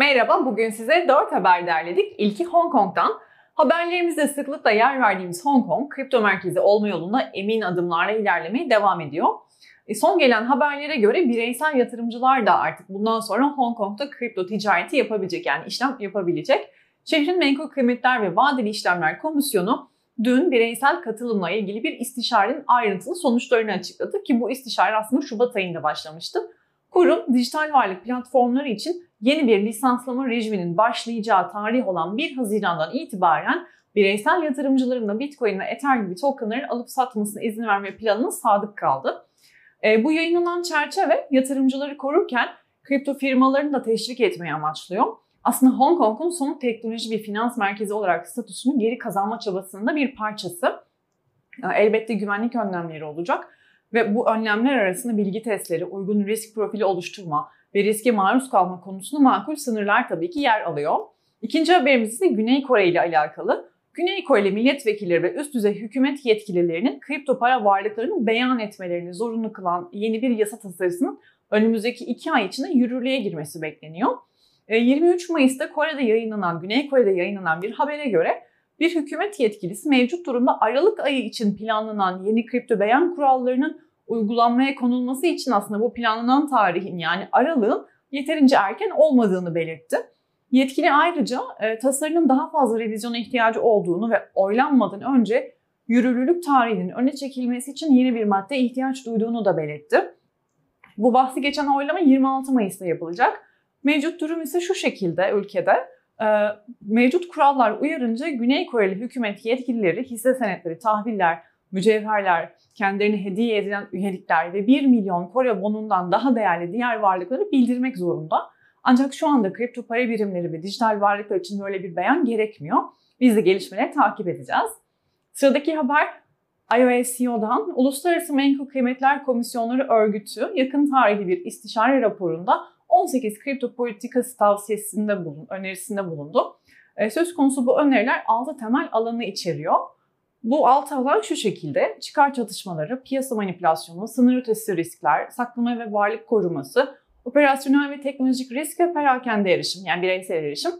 Merhaba, bugün size 4 haber derledik. İlki Hong Kong'dan. Haberlerimizde sıklıkla yer verdiğimiz Hong Kong, kripto merkezi olma yolunda emin adımlarla ilerlemeye devam ediyor. E son gelen haberlere göre bireysel yatırımcılar da artık bundan sonra Hong Kong'da kripto ticareti yapabilecek yani işlem yapabilecek. Şehrin Menkul Kıymetler ve Vadeli İşlemler Komisyonu dün bireysel katılımla ilgili bir istişarenin ayrıntılı sonuçlarını açıkladı ki bu istişare aslında Şubat ayında başlamıştı. Kurum dijital varlık platformları için yeni bir lisanslama rejiminin başlayacağı tarih olan 1 Haziran'dan itibaren bireysel yatırımcıların da Bitcoin ve Ether gibi tokenları alıp satmasına izin verme planına sadık kaldı. E, bu yayınlanan çerçeve yatırımcıları korurken kripto firmalarını da teşvik etmeyi amaçlıyor. Aslında Hong Kong'un somut teknoloji bir finans merkezi olarak statüsünü geri kazanma çabasının da bir parçası. Elbette güvenlik önlemleri olacak ve bu önlemler arasında bilgi testleri, uygun risk profili oluşturma ve riske maruz kalma konusunda makul sınırlar tabii ki yer alıyor. İkinci haberimiz ise Güney Kore ile alakalı. Güney Koreli milletvekilleri ve üst düzey hükümet yetkililerinin kripto para varlıklarını beyan etmelerini zorunlu kılan yeni bir yasa tasarısının önümüzdeki iki ay içinde yürürlüğe girmesi bekleniyor. 23 e, Mayıs'ta Kore'de yayınlanan, Güney Kore'de yayınlanan bir habere göre bir hükümet yetkilisi mevcut durumda Aralık ayı için planlanan yeni kripto beyan kurallarının uygulanmaya konulması için aslında bu planlanan tarihin yani aralığın yeterince erken olmadığını belirtti. Yetkili ayrıca e, tasarının daha fazla revizyona ihtiyacı olduğunu ve oylanmadan önce yürürlülük tarihinin öne çekilmesi için yeni bir madde ihtiyaç duyduğunu da belirtti. Bu bahsi geçen oylama 26 Mayıs'ta yapılacak. Mevcut durum ise şu şekilde ülkede. E, mevcut kurallar uyarınca Güney Koreli hükümet yetkilileri hisse senetleri, tahviller, mücevherler, kendilerine hediye edilen üyelikler ve 1 milyon Kore bonundan daha değerli diğer varlıkları bildirmek zorunda. Ancak şu anda kripto para birimleri ve dijital varlıklar için böyle bir beyan gerekmiyor. Biz de gelişmeleri takip edeceğiz. Sıradaki haber IOSCO'dan Uluslararası Menkul Kıymetler Komisyonları Örgütü yakın tarihli bir istişare raporunda 18 kripto politikası tavsiyesinde bulun, önerisinde bulundu. E, söz konusu bu öneriler 6 temel alanı içeriyor. Bu alt alan şu şekilde çıkar çatışmaları, piyasa manipülasyonu, sınır ötesi riskler, saklama ve varlık koruması, operasyonel ve teknolojik risk ve perakende erişim yani bireysel erişim.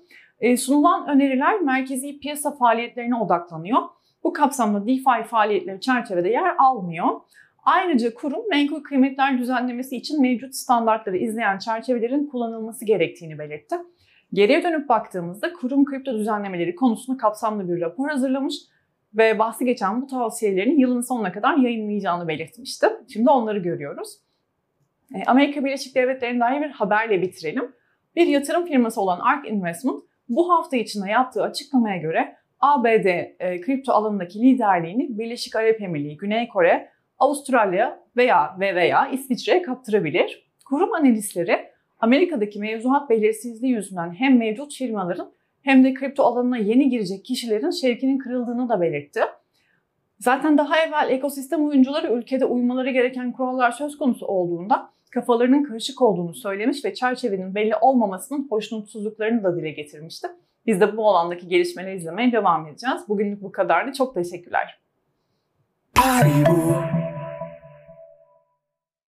E, sunulan öneriler merkezi piyasa faaliyetlerine odaklanıyor. Bu kapsamda DeFi faaliyetleri çerçevede yer almıyor. Ayrıca kurum menkul kıymetler düzenlemesi için mevcut standartları izleyen çerçevelerin kullanılması gerektiğini belirtti. Geriye dönüp baktığımızda kurum kripto düzenlemeleri konusunda kapsamlı bir rapor hazırlamış ve bahsi geçen bu tavsiyelerini yılın sonuna kadar yayınlayacağını belirtmişti. Şimdi onları görüyoruz. E, Amerika Birleşik Devletleri'ne dair bir haberle bitirelim. Bir yatırım firması olan ARK Investment bu hafta içinde yaptığı açıklamaya göre ABD e, kripto alanındaki liderliğini Birleşik Arap Emirliği, Güney Kore, Avustralya veya ve veya İsviçre'ye kaptırabilir. Kurum analistleri Amerika'daki mevzuat belirsizliği yüzünden hem mevcut firmaların hem de kripto alanına yeni girecek kişilerin şevkinin kırıldığını da belirtti. Zaten daha evvel ekosistem oyuncuları ülkede uymaları gereken kurallar söz konusu olduğunda kafalarının karışık olduğunu söylemiş ve çerçevenin belli olmamasının hoşnutsuzluklarını da dile getirmişti. Biz de bu alandaki gelişmeleri izlemeye devam edeceğiz. Bugünlük bu kadardı. Çok teşekkürler. Haribo.